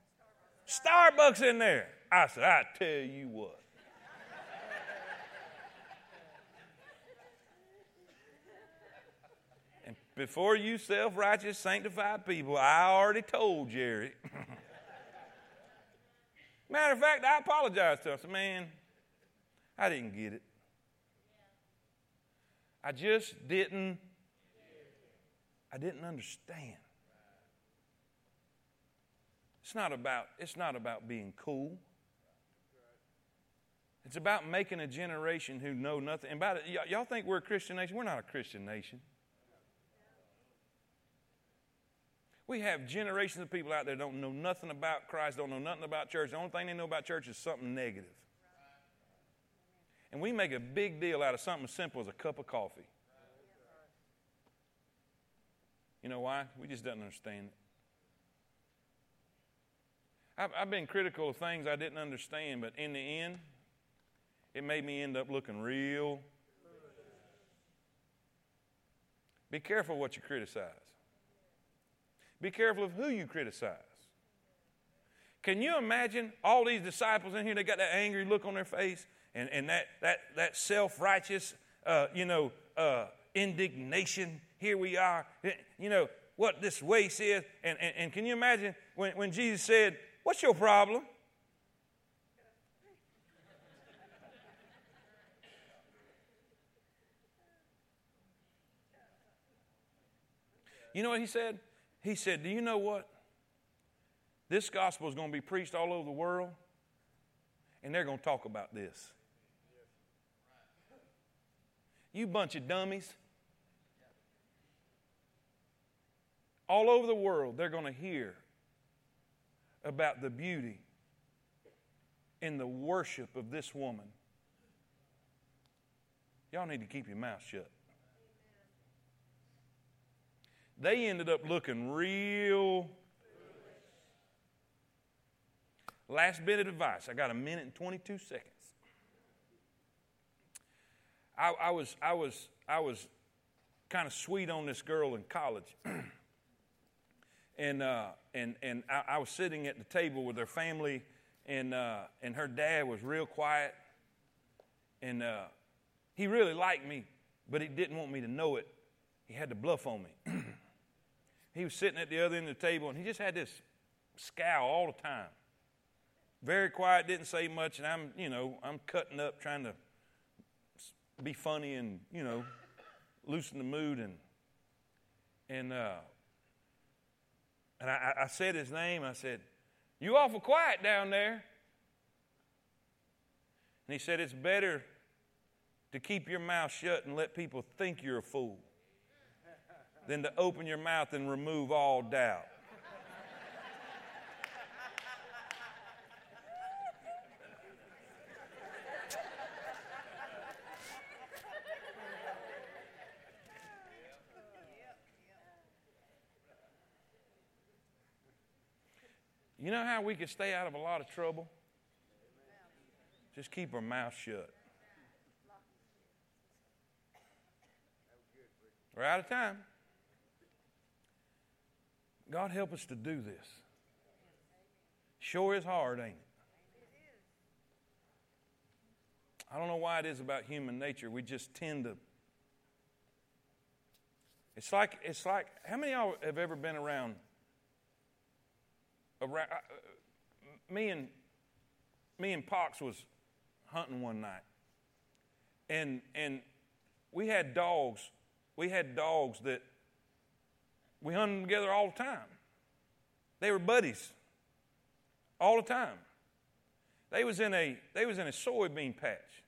Starbucks, Starbucks in there. I said, I tell you what. and before you self righteous, sanctified people, I already told Jerry. Matter of fact, I apologized to him. I said, Man, I didn't get it. I just didn't. I didn't understand. It's not about, it's not about being cool. It's about making a generation who know nothing. And by the, y'all think we're a Christian nation? We're not a Christian nation. We have generations of people out there don't know nothing about Christ, don't know nothing about church. The only thing they know about church is something negative. And we make a big deal out of something as simple as a cup of coffee. You know why? We just don't understand it. I've, I've been critical of things I didn't understand, but in the end, it made me end up looking real. Be careful what you criticize. Be careful of who you criticize. Can you imagine all these disciples in here? They got that angry look on their face and, and that, that, that self righteous, uh, you know, uh, indignation. Here we are. You know, what this waste is. And, and, and can you imagine when, when Jesus said, What's your problem? You know what he said? He said, Do you know what? This gospel is going to be preached all over the world, and they're going to talk about this. You bunch of dummies. All over the world, they're going to hear about the beauty and the worship of this woman. Y'all need to keep your mouth shut. They ended up looking real. Last bit of advice. I got a minute and 22 seconds. I, I was, I was, I was kind of sweet on this girl in college. and uh, and and I, I, was sitting at the table with her family, and uh, and her dad was real quiet, and uh, he really liked me, but he didn't want me to know it. He had to bluff on me. he was sitting at the other end of the table, and he just had this scowl all the time. Very quiet, didn't say much, and I'm you know I'm cutting up, trying to be funny and you know loosen the mood and and uh, and I, I said his name. I said, You awful quiet down there. And he said, It's better to keep your mouth shut and let people think you're a fool than to open your mouth and remove all doubt. You know how we can stay out of a lot of trouble? Just keep our mouth shut. We're out of time. God help us to do this. Sure is hard, ain't it? I don't know why it is about human nature. We just tend to. It's like it's like how many of y'all have ever been around around, uh, me and me and Pox was hunting one night, and and we had dogs. We had dogs that we hunted together all the time. They were buddies all the time. They was in a they was in a soybean patch.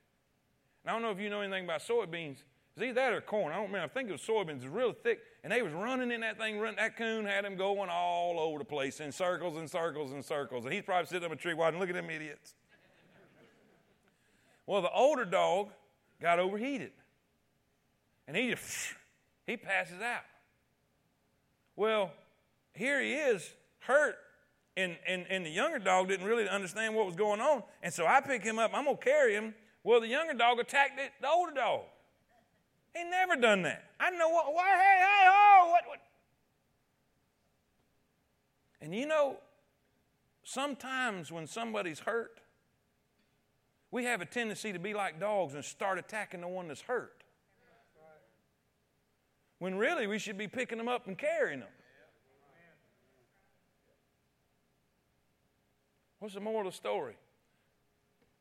And I don't know if you know anything about soybeans. It's either that or corn. I don't remember. I think it was soybeans. It was really thick. And they was running in that thing. Running. That coon had him going all over the place in circles and circles and circles. And he's probably sitting up a tree watching. Look at them idiots. Well, the older dog got overheated. And he just, he passes out. Well, here he is, hurt. And, and, and the younger dog didn't really understand what was going on. And so I pick him up. I'm going to carry him. Well, the younger dog attacked the older dog. He never done that. I know what, what hey, hey, oh, what, what. And you know, sometimes when somebody's hurt, we have a tendency to be like dogs and start attacking the one that's hurt. When really we should be picking them up and carrying them. What's the moral of the story?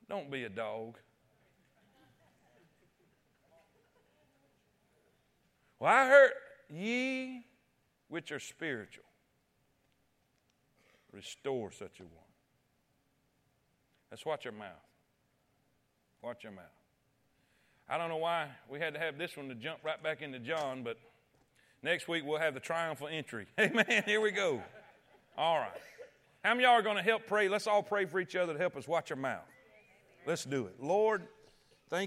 Don't be a dog. Well, I heard ye which are spiritual restore such a one. Let's watch our mouth. Watch your mouth. I don't know why we had to have this one to jump right back into John, but next week we'll have the triumphal entry. Amen. Here we go. All right. How many y'all are going to help pray? Let's all pray for each other to help us watch our mouth. Let's do it. Lord,